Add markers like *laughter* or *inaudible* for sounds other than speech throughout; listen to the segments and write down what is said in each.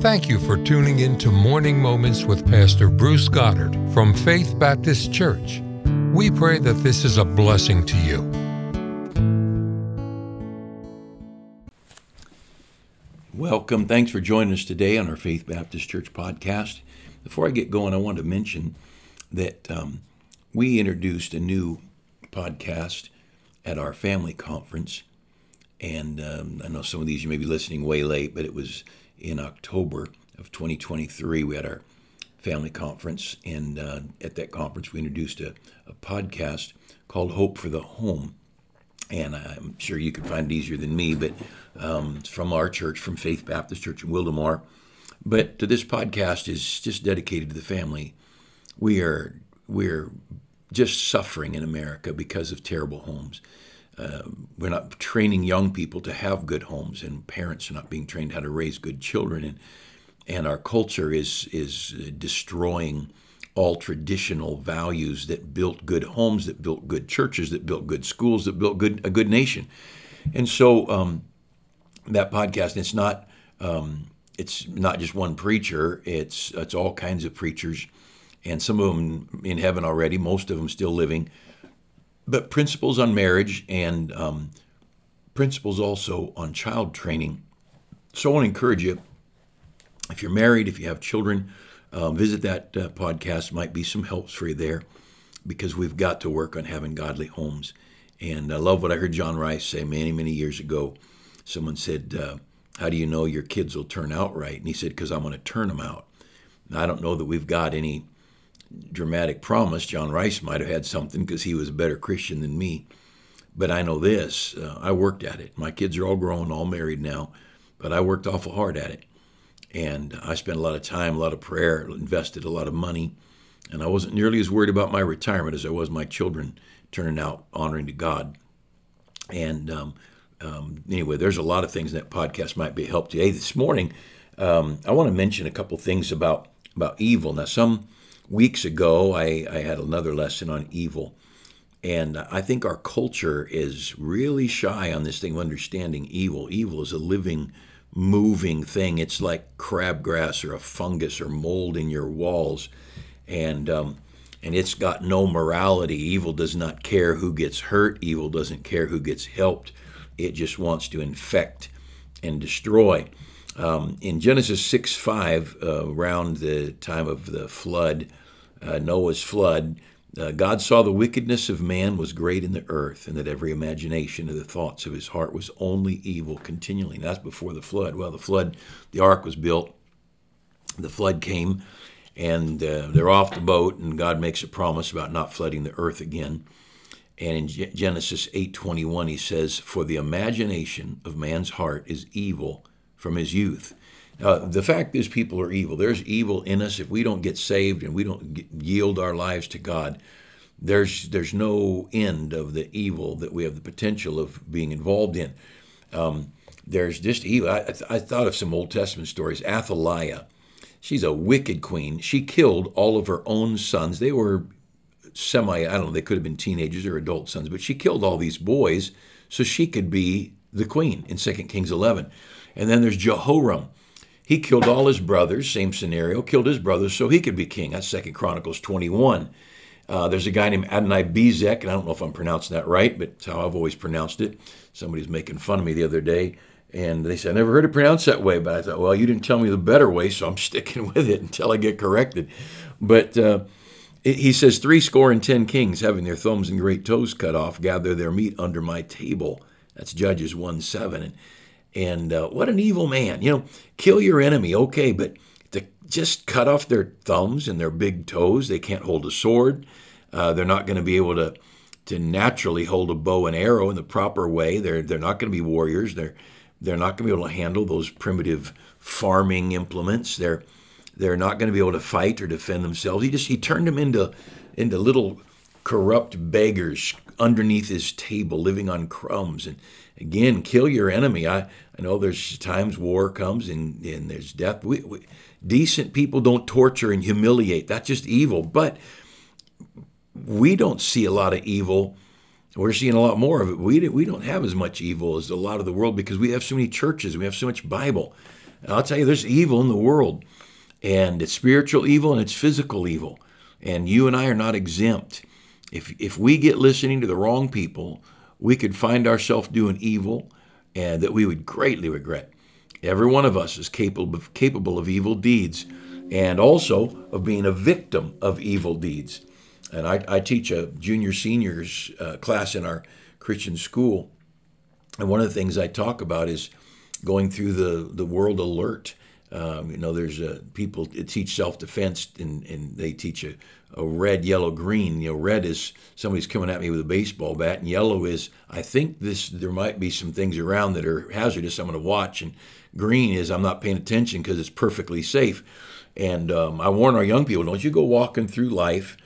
Thank you for tuning in to Morning Moments with Pastor Bruce Goddard from Faith Baptist Church. We pray that this is a blessing to you. Welcome. Thanks for joining us today on our Faith Baptist Church podcast. Before I get going, I want to mention that um, we introduced a new podcast at our family conference. And um, I know some of these you may be listening way late, but it was in October of 2023. We had our family conference, and uh, at that conference, we introduced a, a, podcast called Hope for the Home. And I'm sure you could find it easier than me, but um, it's from our church, from Faith Baptist Church in Wildomar. But to this podcast is just dedicated to the family. We are we're just suffering in America because of terrible homes. Uh, we're not training young people to have good homes, and parents are not being trained how to raise good children, and and our culture is is destroying all traditional values that built good homes, that built good churches, that built good schools, that built good a good nation, and so um, that podcast. It's not um, it's not just one preacher. It's it's all kinds of preachers, and some of them in heaven already. Most of them still living but principles on marriage and um, principles also on child training. So I want to encourage you, if you're married, if you have children, uh, visit that uh, podcast. Might be some helps for you there because we've got to work on having godly homes. And I love what I heard John Rice say many, many years ago. Someone said, uh, How do you know your kids will turn out right? And he said, Because I'm going to turn them out. Now, I don't know that we've got any dramatic promise. John Rice might have had something because he was a better Christian than me. But I know this uh, I worked at it. My kids are all grown, all married now, but I worked awful hard at it. And I spent a lot of time, a lot of prayer, invested a lot of money. And I wasn't nearly as worried about my retirement as I was my children turning out honoring to God. And um, um, anyway, there's a lot of things in that podcast might be a help to. Hey, this morning, um, I want to mention a couple things about about evil. Now, some weeks ago, I, I had another lesson on evil. And I think our culture is really shy on this thing of understanding evil. Evil is a living, moving thing. It's like crabgrass or a fungus or mold in your walls. And, um, and it's got no morality. Evil does not care who gets hurt, evil doesn't care who gets helped. It just wants to infect and destroy. Um, in Genesis 6 5, uh, around the time of the flood, uh, Noah's flood, uh, God saw the wickedness of man was great in the earth, and that every imagination of the thoughts of his heart was only evil continually. And that's before the flood. Well, the flood, the ark was built, the flood came, and uh, they're off the boat, and God makes a promise about not flooding the earth again. And in Genesis 8:21 he says, "For the imagination of man's heart is evil from his youth." Uh, the fact is, people are evil. There's evil in us. If we don't get saved and we don't yield our lives to God, there's there's no end of the evil that we have the potential of being involved in. Um, there's just evil. I, I, thought of some Old Testament stories. Athaliah, she's a wicked queen. She killed all of her own sons. They were semi, I don't know, they could have been teenagers or adult sons, but she killed all these boys so she could be the queen in 2 Kings 11. And then there's Jehoram. He killed all his brothers, same scenario, killed his brothers so he could be king. That's Second Chronicles 21. Uh, there's a guy named Adonai Bezek, and I don't know if I'm pronouncing that right, but it's how I've always pronounced it. Somebody was making fun of me the other day, and they said, I never heard it pronounced that way, but I thought, well, you didn't tell me the better way, so I'm *laughs* sticking with it until I get corrected. But uh, he says, Three score and ten kings, having their thumbs and great toes cut off, gather their meat under my table. That's Judges 1 7. And and uh, what an evil man. You know, kill your enemy, okay, but to just cut off their thumbs and their big toes, they can't hold a sword. Uh, they're not going to be able to to naturally hold a bow and arrow in the proper way. They're they're not going to be warriors. They're they're not going to be able to handle those primitive farming implements. They're they're not going to be able to fight or defend themselves. He just he turned them into into little corrupt beggars underneath his table, living on crumbs. And again, kill your enemy. I, I know there's times war comes and, and there's death. We, we, decent people don't torture and humiliate. That's just evil. But we don't see a lot of evil. We're seeing a lot more of it. We, we don't have as much evil as a lot of the world because we have so many churches. We have so much Bible. And I'll tell you, there's evil in the world, and it's spiritual evil and it's physical evil. And you and I are not exempt. If, if we get listening to the wrong people, we could find ourselves doing evil and that we would greatly regret. Every one of us is capable of, capable of evil deeds and also of being a victim of evil deeds. And I, I teach a junior seniors uh, class in our Christian school. And one of the things I talk about is going through the, the world alert. Um, you know, there's uh, people teach self defense and, and they teach a, a red, yellow, green. You know, red is somebody's coming at me with a baseball bat, and yellow is I think this there might be some things around that are hazardous. I'm going to watch, and green is I'm not paying attention because it's perfectly safe. And um, I warn our young people: don't you go walking through life.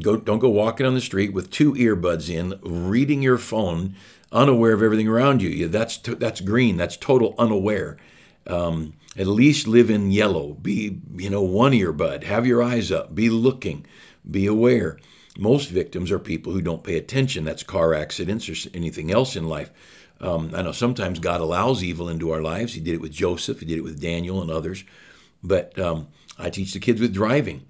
Go, don't go walking on the street with two earbuds in, reading your phone, unaware of everything around you. That's that's green. That's total unaware. Um, at least live in yellow. Be, you know, one earbud. Have your eyes up. Be looking. Be aware. Most victims are people who don't pay attention. That's car accidents or anything else in life. Um, I know sometimes God allows evil into our lives. He did it with Joseph. He did it with Daniel and others. But um, I teach the kids with driving.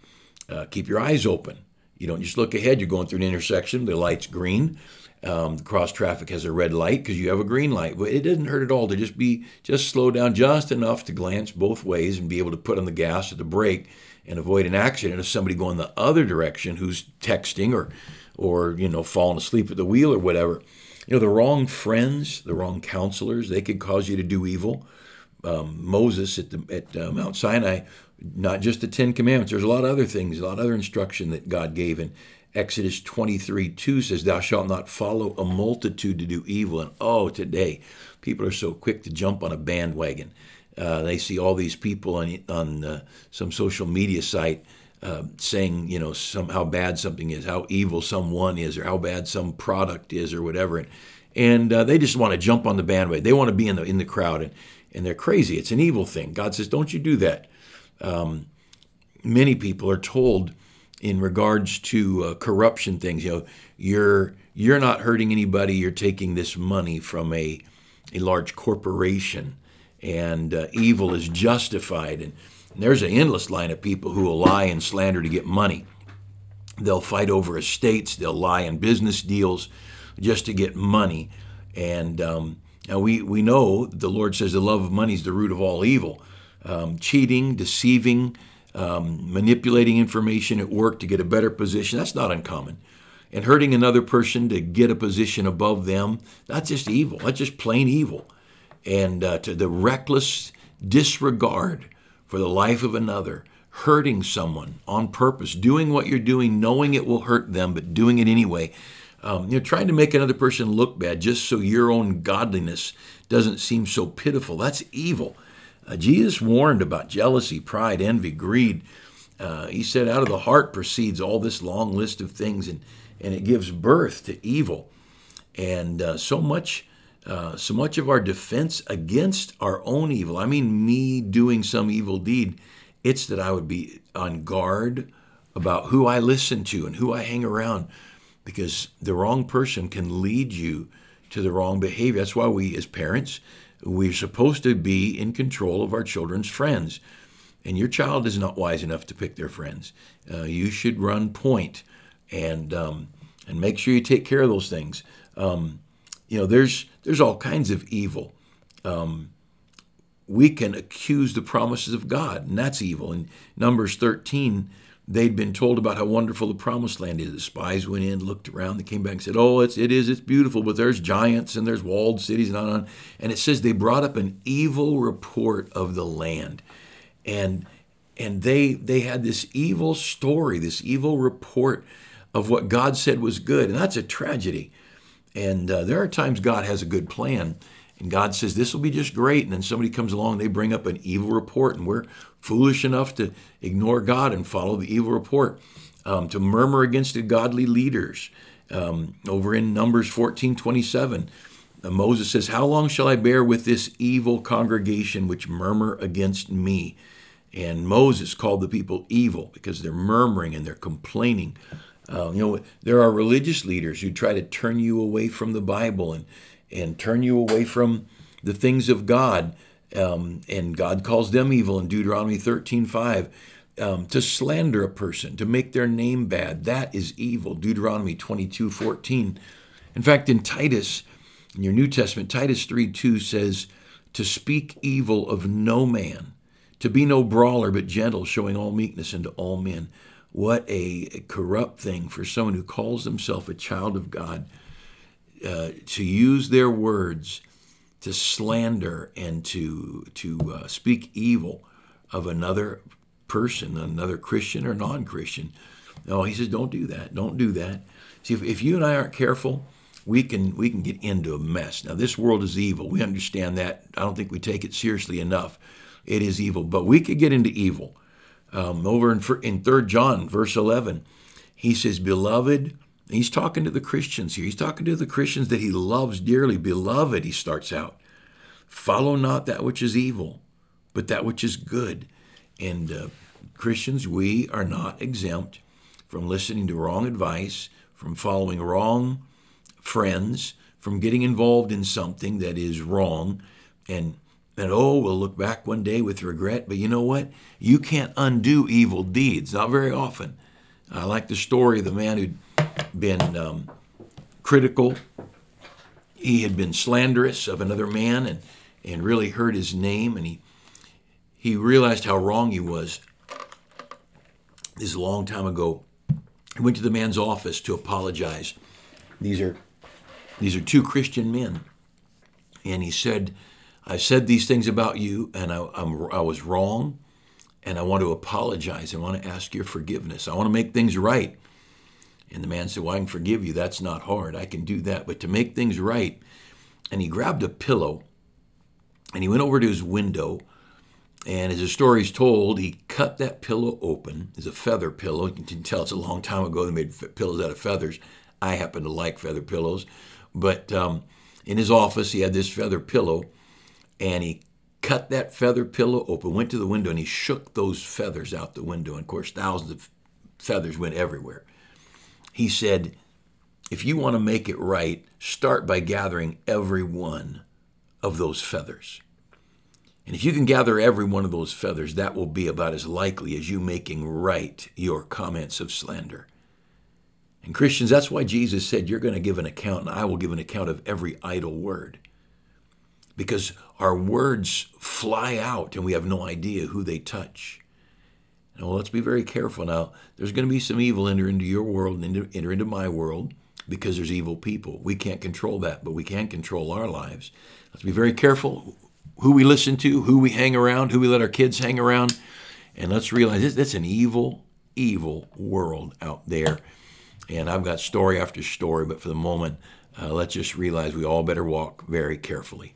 Uh, keep your eyes open. You don't just look ahead. You're going through an intersection. The light's green um, cross traffic has a red light because you have a green light. But it doesn't hurt at all to just be just slow down just enough to glance both ways and be able to put on the gas or the brake and avoid an accident of somebody going the other direction who's texting or or you know falling asleep at the wheel or whatever. You know the wrong friends, the wrong counselors, they could cause you to do evil. Um, Moses at the at uh, Mount Sinai, not just the Ten Commandments. There's a lot of other things, a lot of other instruction that God gave, and Exodus 23 2 says, Thou shalt not follow a multitude to do evil. And oh, today, people are so quick to jump on a bandwagon. Uh, they see all these people on, on uh, some social media site uh, saying, you know, some, how bad something is, how evil someone is, or how bad some product is, or whatever. And, and uh, they just want to jump on the bandwagon. They want to be in the, in the crowd, and, and they're crazy. It's an evil thing. God says, Don't you do that. Um, many people are told in regards to uh, corruption things. You know, you're you're not hurting anybody. You're taking this money from a a large corporation, and uh, evil is justified. And, and there's an endless line of people who will lie and slander to get money. They'll fight over estates. They'll lie in business deals just to get money. And um, now we we know the Lord says the love of money is the root of all evil. Um, cheating, deceiving um, manipulating information at work to get a better position, that's not uncommon. And hurting another person to get a position above them, that's just evil. That's just plain evil. And uh, to the reckless disregard for the life of another, hurting someone on purpose, doing what you're doing, knowing it will hurt them, but doing it anyway. Um, you know, trying to make another person look bad just so your own godliness doesn't seem so pitiful. That's evil. Uh, Jesus warned about jealousy, pride, envy, greed. Uh, he said, out of the heart proceeds all this long list of things, and, and it gives birth to evil. And uh, so much, uh, so much of our defense against our own evil. I mean, me doing some evil deed. It's that I would be on guard about who I listen to and who I hang around, because the wrong person can lead you to the wrong behavior. That's why we, as parents, we're supposed to be in control of our children's friends. And your child is not wise enough to pick their friends. Uh, you should run point and um, and make sure you take care of those things. Um, you know, there's there's all kinds of evil. Um, we can accuse the promises of God, and that's evil. In Numbers 13, they'd been told about how wonderful the promised land is. The spies went in, looked around, they came back and said, "Oh, it's it is, it's beautiful, but there's giants and there's walled cities and on and on." And it says they brought up an evil report of the land, and and they they had this evil story, this evil report of what God said was good, and that's a tragedy. And uh, there are times God has a good plan, and God says this will be just great, and then somebody comes along, they bring up an evil report, and we're foolish enough to ignore God and follow the evil report, um, to murmur against the godly leaders. Um, over in Numbers 14 27, uh, Moses says, How long shall I bear with this evil congregation which murmur against me? And Moses called the people evil because they're murmuring and they're complaining. Uh, you know, there are religious leaders who try to turn you away from the Bible and, and turn you away from the things of God um, and God calls them evil in Deuteronomy 13 5. Um, to slander a person, to make their name bad, that is evil. Deuteronomy 22 14. In fact, in Titus, in your New Testament, Titus 3 2 says, To speak evil of no man, to be no brawler, but gentle, showing all meekness unto all men. What a corrupt thing for someone who calls himself a child of God uh, to use their words to slander and to to uh, speak evil of another person, another Christian or non-Christian. No, he says, don't do that. Don't do that. See, if, if you and I aren't careful, we can we can get into a mess. Now, this world is evil. We understand that. I don't think we take it seriously enough. It is evil, but we could get into evil. Um, over in in Third John, verse eleven, he says, "Beloved." He's talking to the Christians here. He's talking to the Christians that he loves dearly. Beloved, he starts out. Follow not that which is evil, but that which is good. And uh, Christians, we are not exempt from listening to wrong advice, from following wrong friends, from getting involved in something that is wrong. And, and oh, we'll look back one day with regret. But you know what? You can't undo evil deeds, not very often. I like the story of the man who'd been um, critical. He had been slanderous of another man and, and really hurt his name, and he he realized how wrong he was. This is a long time ago. He went to the man's office to apologize. These are these are two Christian men, and he said, "I said these things about you, and I, I was wrong, and I want to apologize. I want to ask your forgiveness. I want to make things right." And the man said, Well, I can forgive you. That's not hard. I can do that. But to make things right, and he grabbed a pillow and he went over to his window. And as the story is told, he cut that pillow open. It's a feather pillow. You can tell it's a long time ago they made pillows out of feathers. I happen to like feather pillows. But um, in his office, he had this feather pillow, and he cut that feather pillow open, went to the window, and he shook those feathers out the window. And of course, thousands of feathers went everywhere. He said, if you want to make it right, start by gathering every one of those feathers. And if you can gather every one of those feathers, that will be about as likely as you making right your comments of slander. And Christians, that's why Jesus said, You're going to give an account, and I will give an account of every idle word. Because our words fly out and we have no idea who they touch. Now, let's be very careful now. There's going to be some evil enter into your world and enter into my world because there's evil people. We can't control that, but we can control our lives. Let's be very careful who we listen to, who we hang around, who we let our kids hang around. And let's realize that's an evil, evil world out there. And I've got story after story, but for the moment, uh, let's just realize we all better walk very carefully.